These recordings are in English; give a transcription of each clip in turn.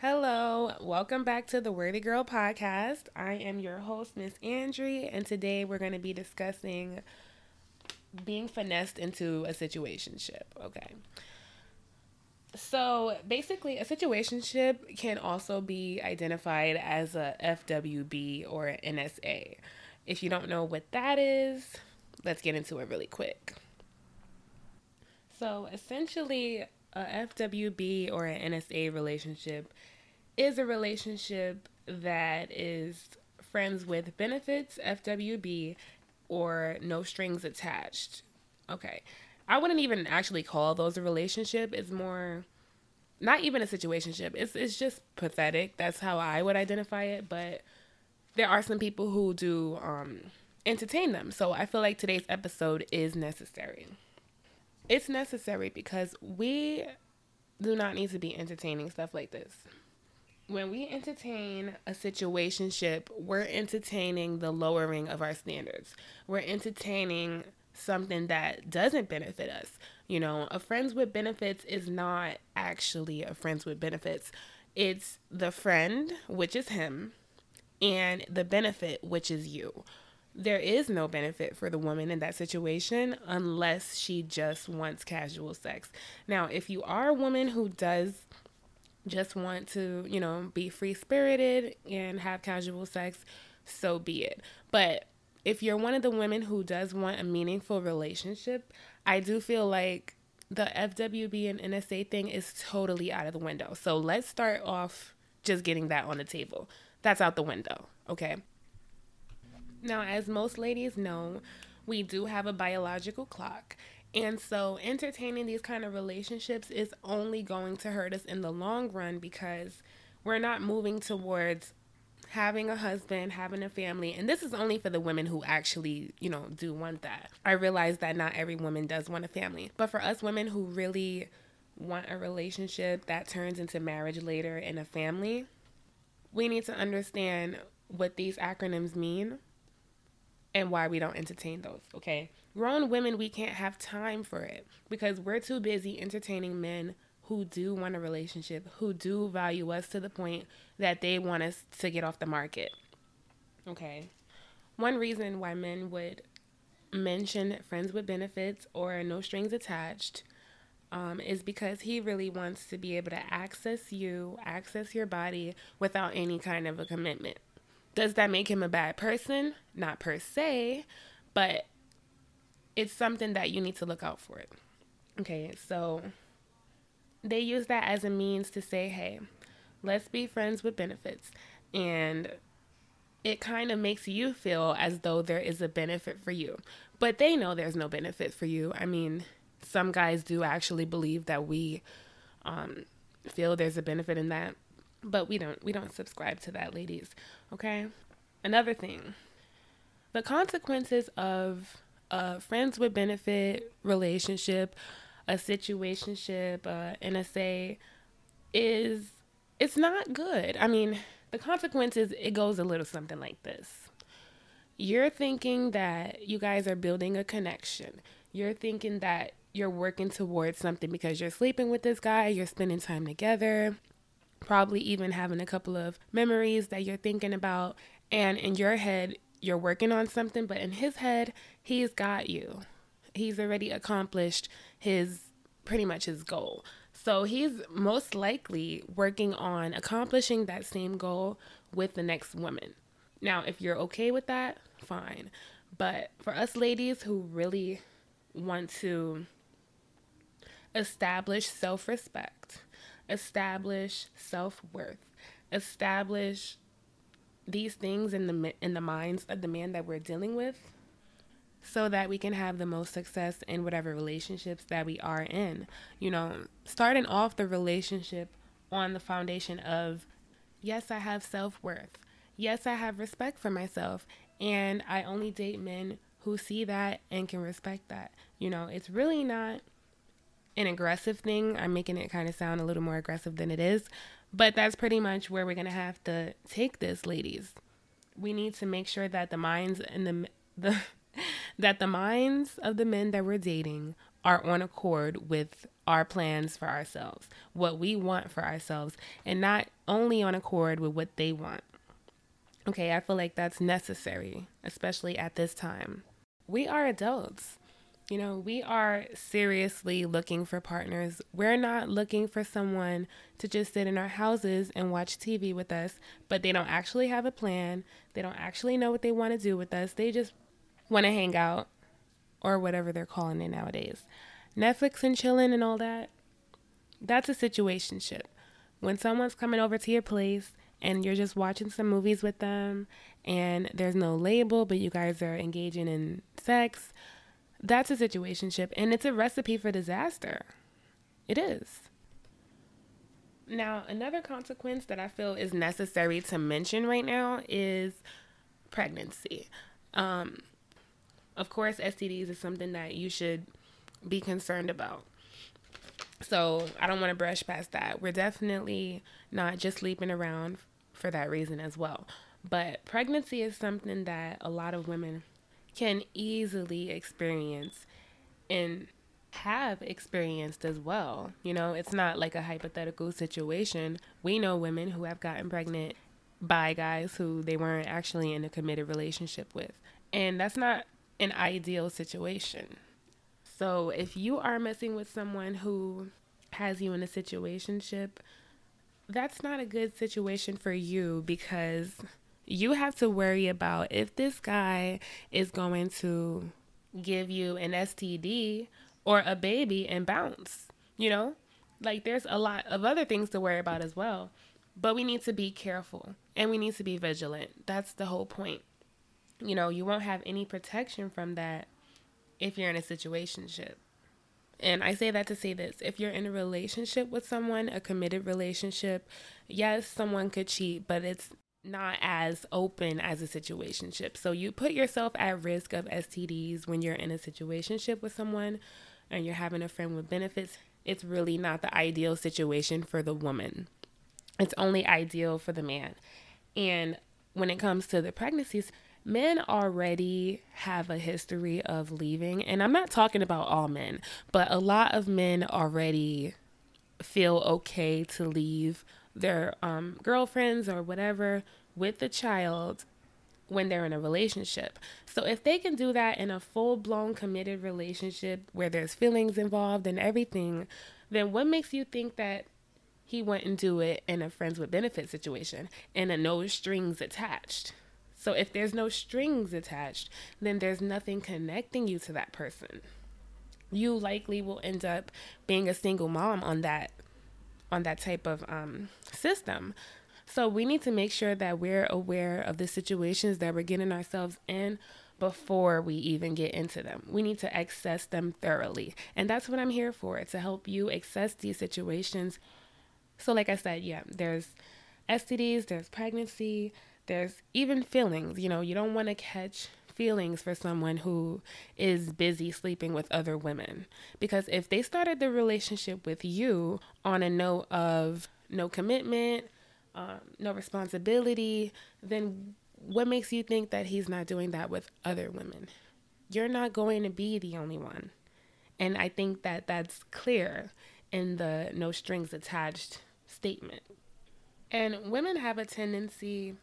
Hello, welcome back to the Worthy Girl podcast. I am your host, Miss Andrea, and today we're going to be discussing being finessed into a situationship. Okay. So basically, a situationship can also be identified as a FWB or NSA. If you don't know what that is, let's get into it really quick. So essentially, a FWB or an NSA relationship is a relationship that is friends with benefits, FWB, or no strings attached. Okay. I wouldn't even actually call those a relationship. It's more not even a situationship. It's it's just pathetic. That's how I would identify it, but there are some people who do um entertain them. So I feel like today's episode is necessary. It's necessary because we do not need to be entertaining stuff like this. When we entertain a situationship, we're entertaining the lowering of our standards. We're entertaining something that doesn't benefit us. You know, a friends with benefits is not actually a friends with benefits. It's the friend, which is him, and the benefit, which is you there is no benefit for the woman in that situation unless she just wants casual sex. Now, if you are a woman who does just want to, you know, be free spirited and have casual sex, so be it. But if you're one of the women who does want a meaningful relationship, I do feel like the FWB and NSA thing is totally out of the window. So let's start off just getting that on the table. That's out the window, okay? Now, as most ladies know, we do have a biological clock. And so, entertaining these kind of relationships is only going to hurt us in the long run because we're not moving towards having a husband, having a family. And this is only for the women who actually, you know, do want that. I realize that not every woman does want a family. But for us women who really want a relationship that turns into marriage later and a family, we need to understand what these acronyms mean and why we don't entertain those, okay? Grown women, we can't have time for it because we're too busy entertaining men who do want a relationship, who do value us to the point that they want us to get off the market. Okay. One reason why men would mention friends with benefits or no strings attached um, is because he really wants to be able to access you, access your body without any kind of a commitment. Does that make him a bad person? Not per se, but it's something that you need to look out for it. Okay, so they use that as a means to say, hey, let's be friends with benefits. And it kind of makes you feel as though there is a benefit for you. But they know there's no benefit for you. I mean, some guys do actually believe that we um, feel there's a benefit in that but we don't we don't subscribe to that ladies okay? Another thing the consequences of a friends with benefit relationship a situationship uh, nsa is it's not good. I mean the consequences it goes a little something like this. You're thinking that you guys are building a connection. You're thinking that you're working towards something because you're sleeping with this guy you're spending time together probably even having a couple of memories that you're thinking about. And in your head, you're working on something, but in his head, he's got you. He's already accomplished his pretty much his goal. So he's most likely working on accomplishing that same goal with the next woman. Now, if you're okay with that, fine. But for us ladies who really want to establish self respect, establish self-worth establish these things in the in the minds of the man that we're dealing with so that we can have the most success in whatever relationships that we are in. You know starting off the relationship on the foundation of yes i have self-worth. Yes i have respect for myself and i only date men who see that and can respect that. You know it's really not an aggressive thing. I'm making it kind of sound a little more aggressive than it is. But that's pretty much where we're going to have to take this, ladies. We need to make sure that the minds and the the that the minds of the men that we're dating are on accord with our plans for ourselves, what we want for ourselves, and not only on accord with what they want. Okay, I feel like that's necessary, especially at this time. We are adults. You know, we are seriously looking for partners. We're not looking for someone to just sit in our houses and watch TV with us, but they don't actually have a plan. They don't actually know what they want to do with us. They just want to hang out or whatever they're calling it nowadays. Netflix and chilling and all that. That's a situationship. When someone's coming over to your place and you're just watching some movies with them and there's no label, but you guys are engaging in sex, that's a situationship and it's a recipe for disaster. It is. Now, another consequence that I feel is necessary to mention right now is pregnancy. Um, of course, STDs is something that you should be concerned about. So I don't want to brush past that. We're definitely not just sleeping around for that reason as well. But pregnancy is something that a lot of women can easily experience and have experienced as well. You know, it's not like a hypothetical situation. We know women who have gotten pregnant by guys who they weren't actually in a committed relationship with. And that's not an ideal situation. So if you are messing with someone who has you in a situationship, that's not a good situation for you because you have to worry about if this guy is going to give you an STD or a baby and bounce, you know? Like there's a lot of other things to worry about as well. But we need to be careful and we need to be vigilant. That's the whole point you know, you won't have any protection from that if you're in a situationship. And I say that to say this if you're in a relationship with someone, a committed relationship, yes, someone could cheat, but it's not as open as a situationship. So you put yourself at risk of STDs when you're in a situationship with someone and you're having a friend with benefits. It's really not the ideal situation for the woman. It's only ideal for the man. And when it comes to the pregnancies, men already have a history of leaving. And I'm not talking about all men, but a lot of men already feel okay to leave their um, girlfriends or whatever with the child when they're in a relationship. So if they can do that in a full blown committed relationship where there's feelings involved and everything, then what makes you think that he wouldn't do it in a friends with benefit situation in a no strings attached? So if there's no strings attached, then there's nothing connecting you to that person. You likely will end up being a single mom on that on that type of um, system. So we need to make sure that we're aware of the situations that we're getting ourselves in before we even get into them. We need to access them thoroughly. And that's what I'm here for, to help you access these situations. So like I said, yeah, there's STDs, there's pregnancy, there's even feelings, you know, you don't want to catch feelings for someone who is busy sleeping with other women. Because if they started the relationship with you on a note of no commitment, um, no responsibility, then what makes you think that he's not doing that with other women? You're not going to be the only one. And I think that that's clear in the no strings attached statement. And women have a tendency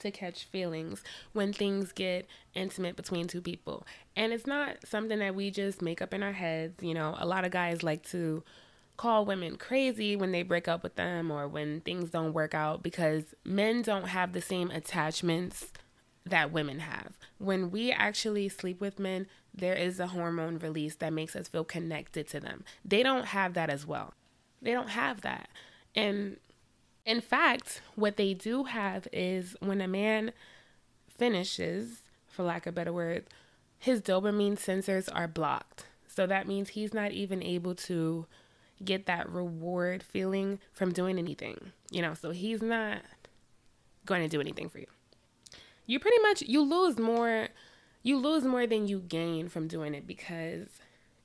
to catch feelings when things get intimate between two people. And it's not something that we just make up in our heads. You know, a lot of guys like to call women crazy when they break up with them or when things don't work out because men don't have the same attachments that women have. When we actually sleep with men, there is a hormone release that makes us feel connected to them. They don't have that as well. They don't have that. And in fact, what they do have is when a man finishes, for lack of better word, his dopamine sensors are blocked. So that means he's not even able to get that reward feeling from doing anything. You know, so he's not going to do anything for you. You pretty much you lose more you lose more than you gain from doing it because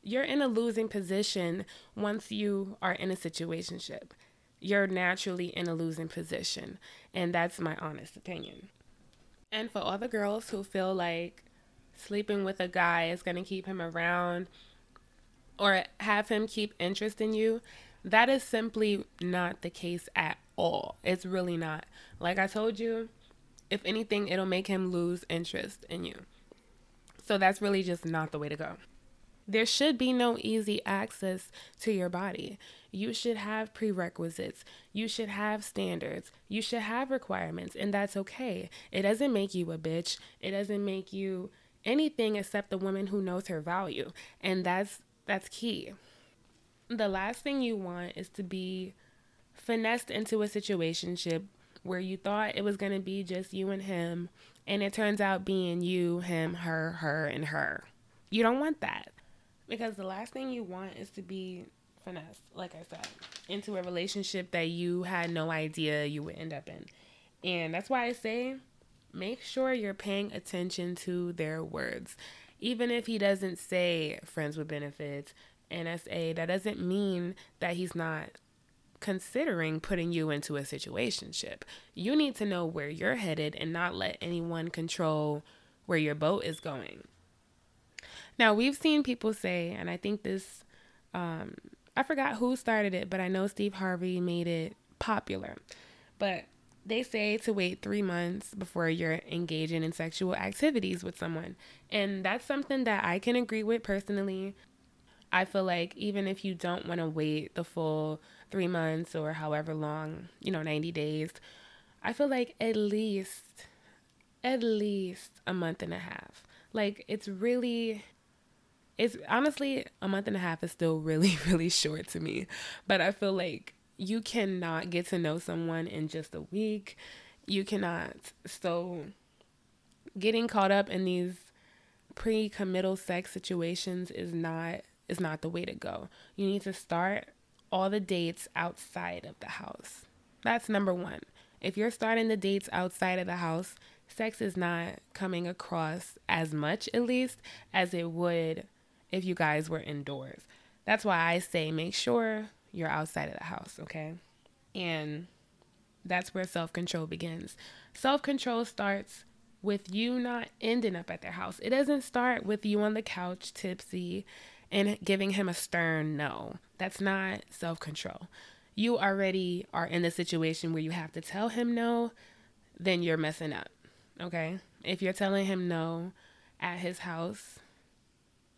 you're in a losing position once you are in a situationship you're naturally in a losing position. And that's my honest opinion. And for all the girls who feel like sleeping with a guy is going to keep him around, or have him keep interest in you, that is simply not the case at all. It's really not. Like I told you, if anything, it'll make him lose interest in you. So that's really just not the way to go. There should be no easy access to your body. You should have prerequisites. You should have standards. You should have requirements, and that's okay. It doesn't make you a bitch. It doesn't make you anything except the woman who knows her value. And that's that's key. The last thing you want is to be finessed into a situationship where you thought it was going to be just you and him and it turns out being you, him, her, her and her. You don't want that. Because the last thing you want is to be finesse, like I said, into a relationship that you had no idea you would end up in. And that's why I say make sure you're paying attention to their words. Even if he doesn't say friends with benefits, NSA, that doesn't mean that he's not considering putting you into a situationship. You need to know where you're headed and not let anyone control where your boat is going. Now, we've seen people say, and I think this um, I forgot who started it, but I know Steve Harvey made it popular. But they say to wait three months before you're engaging in sexual activities with someone. And that's something that I can agree with personally. I feel like even if you don't want to wait the full three months or however long, you know, 90 days, I feel like at least, at least a month and a half. Like it's really it's honestly a month and a half is still really really short to me. But i feel like you cannot get to know someone in just a week. You cannot. So getting caught up in these pre-committal sex situations is not is not the way to go. You need to start all the dates outside of the house. That's number 1 if you're starting the dates outside of the house sex is not coming across as much at least as it would if you guys were indoors. That's why I say make sure you're outside of the house, okay? And that's where self control begins. Self control starts with you not ending up at their house. It doesn't start with you on the couch tipsy and giving him a stern no. That's not self control. You already are in the situation where you have to tell him no, then you're messing up. Okay? If you're telling him no at his house,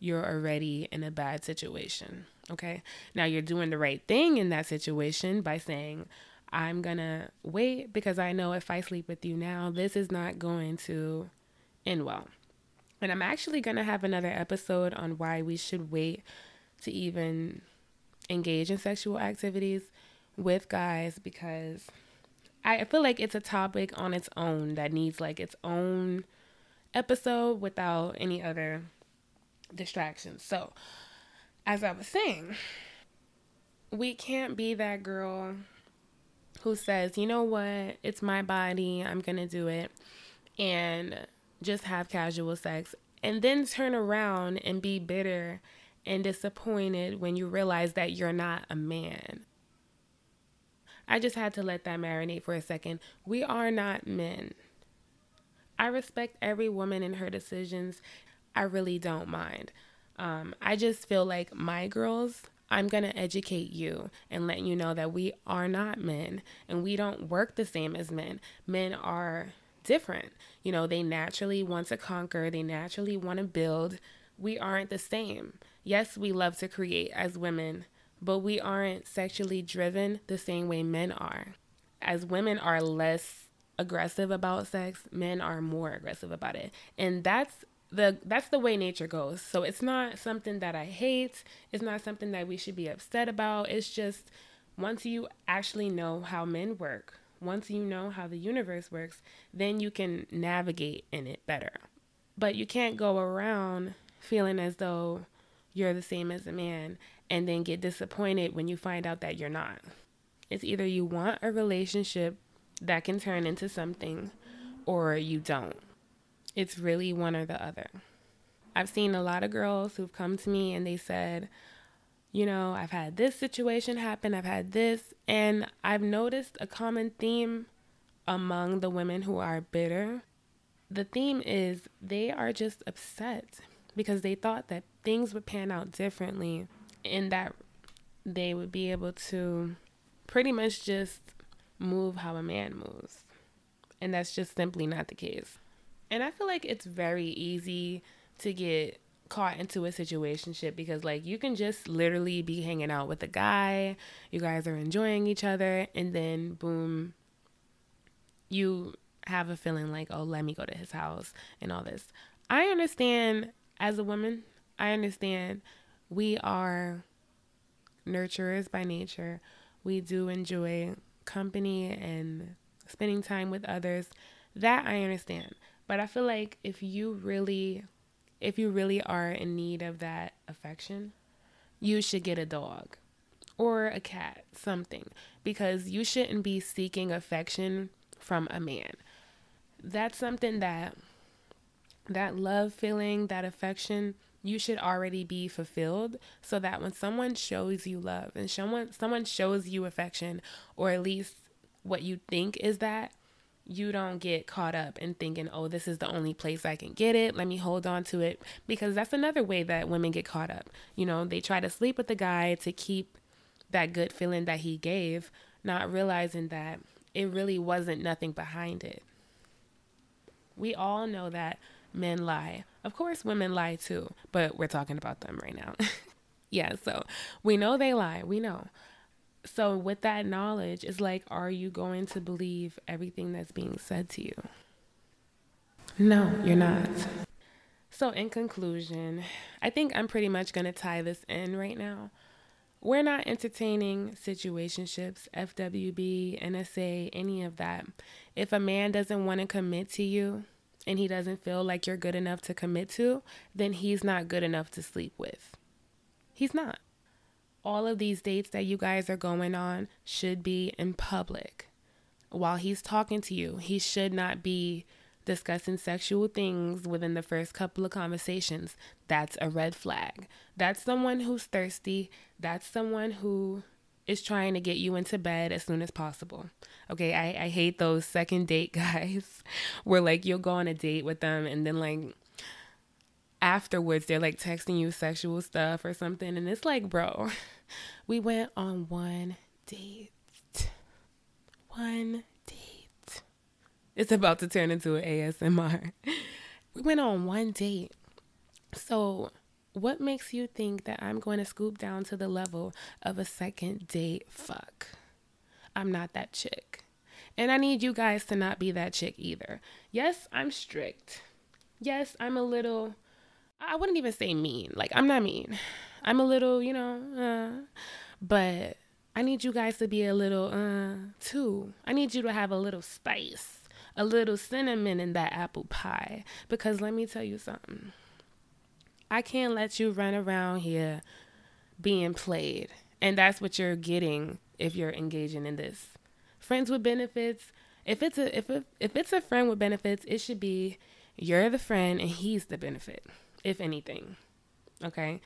you're already in a bad situation. Okay. Now you're doing the right thing in that situation by saying, I'm going to wait because I know if I sleep with you now, this is not going to end well. And I'm actually going to have another episode on why we should wait to even engage in sexual activities with guys because I feel like it's a topic on its own that needs like its own episode without any other distractions. So, as I was saying, we can't be that girl who says, you know what, it's my body, I'm gonna do it, and just have casual sex, and then turn around and be bitter and disappointed when you realize that you're not a man. I just had to let that marinate for a second. We are not men. I respect every woman in her decisions I really don't mind. Um, I just feel like my girls, I'm going to educate you and let you know that we are not men and we don't work the same as men. Men are different. You know, they naturally want to conquer, they naturally want to build. We aren't the same. Yes, we love to create as women, but we aren't sexually driven the same way men are. As women are less aggressive about sex, men are more aggressive about it. And that's the that's the way nature goes. So it's not something that I hate. It's not something that we should be upset about. It's just once you actually know how men work, once you know how the universe works, then you can navigate in it better. But you can't go around feeling as though you're the same as a man and then get disappointed when you find out that you're not. It's either you want a relationship that can turn into something or you don't. It's really one or the other. I've seen a lot of girls who've come to me and they said, you know, I've had this situation happen, I've had this, and I've noticed a common theme among the women who are bitter. The theme is they are just upset because they thought that things would pan out differently and that they would be able to pretty much just move how a man moves. And that's just simply not the case. And I feel like it's very easy to get caught into a situationship because like you can just literally be hanging out with a guy, you guys are enjoying each other, and then boom, you have a feeling like, oh, let me go to his house and all this. I understand as a woman, I understand we are nurturers by nature. We do enjoy company and spending time with others. That I understand. But I feel like if you really if you really are in need of that affection, you should get a dog or a cat, something, because you shouldn't be seeking affection from a man. That's something that that love feeling, that affection, you should already be fulfilled so that when someone shows you love and someone someone shows you affection or at least what you think is that you don't get caught up in thinking, oh, this is the only place I can get it. Let me hold on to it. Because that's another way that women get caught up. You know, they try to sleep with the guy to keep that good feeling that he gave, not realizing that it really wasn't nothing behind it. We all know that men lie. Of course, women lie too, but we're talking about them right now. yeah, so we know they lie. We know so with that knowledge it's like are you going to believe everything that's being said to you? No you're not. So in conclusion i think i'm pretty much going to tie this in right now. We're not entertaining situationships fwb nsa any of that. If a man doesn't want to commit to you and he doesn't feel like you're good enough to commit to then he's not good enough to sleep with. He's not all of these dates that you guys are going on should be in public. While he's talking to you, he should not be discussing sexual things within the first couple of conversations. That's a red flag. That's someone who's thirsty. That's someone who is trying to get you into bed as soon as possible. Okay, I, I hate those second date guys where like you'll go on a date with them and then like afterwards they're like texting you sexual stuff or something and it's like bro we went on one date. One date. It's about to turn into an asmr we went on one date. So what makes you think that i'm going to scoop down to the level of a second date? Fuck. I'm not that chick. And i need you guys to not be that chick either. Yes i'm strict. Yes i'm a little I wouldn't even say mean. Like I'm not mean. I'm a little, you know, uh, but I need you guys to be a little uh too. I need you to have a little spice, a little cinnamon in that apple pie because let me tell you something. I can't let you run around here being played. And that's what you're getting if you're engaging in this. Friends with benefits. If it's a if if it's a friend with benefits, it should be you're the friend and he's the benefit if anything. Okay?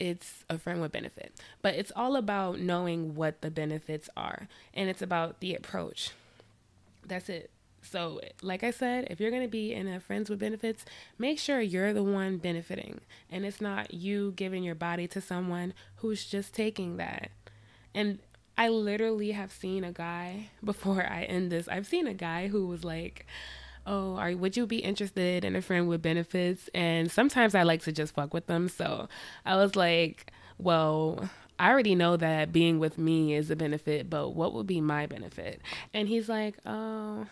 It's a friend with benefit. But it's all about knowing what the benefits are. And it's about the approach. That's it. So, like I said, if you're going to be in a friends with benefits, make sure you're the one benefiting and it's not you giving your body to someone who's just taking that. And I literally have seen a guy before I end this, I've seen a guy who was like, oh, are would you be interested in a friend with benefits? And sometimes I like to just fuck with them. So I was like, well, I already know that being with me is a benefit, but what would be my benefit? And he's like, oh,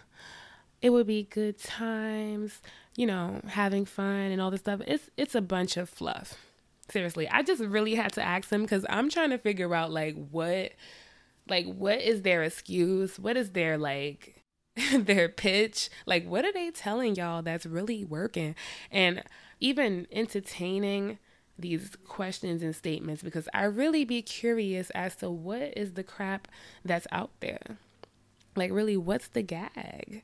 it would be good times, you know, having fun and all this stuff. It's it's a bunch of fluff. Seriously, I just really had to ask him because I'm trying to figure out like what, like what is their excuse? What is their like their pitch. Like, what are they telling y'all that's really working? And even entertaining these questions and statements because I really be curious as to what is the crap that's out there. Like, really, what's the gag?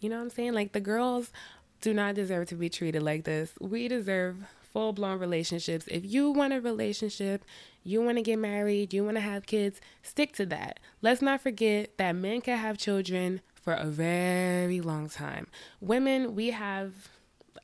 You know what I'm saying? Like, the girls do not deserve to be treated like this. We deserve full blown relationships. If you want a relationship, you want to get married, you want to have kids, stick to that. Let's not forget that men can have children for a very long time. Women, we have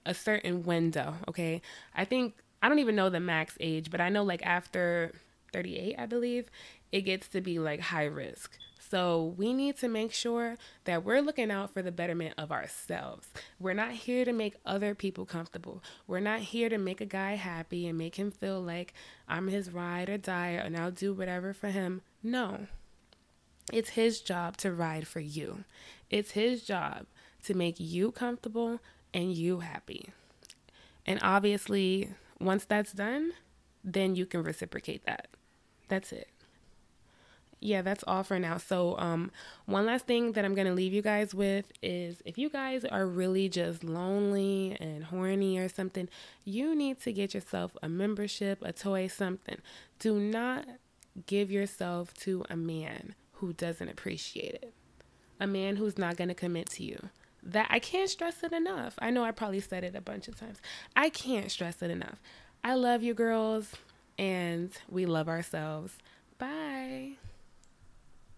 a certain window, okay? I think I don't even know the max age, but I know like after 38, I believe, it gets to be like high risk. So we need to make sure that we're looking out for the betterment of ourselves. We're not here to make other people comfortable. We're not here to make a guy happy and make him feel like I'm his ride or die and I'll do whatever for him. No. It's his job to ride for you. It's his job to make you comfortable and you happy. And obviously, once that's done, then you can reciprocate that. That's it yeah, that's all for now. So, um, one last thing that I'm gonna leave you guys with is if you guys are really just lonely and horny or something, you need to get yourself a membership, a toy, something. Do not give yourself to a man who doesn't appreciate it, a man who's not gonna commit to you. That I can't stress it enough. I know I probably said it a bunch of times. I can't stress it enough. I love you, girls, and we love ourselves.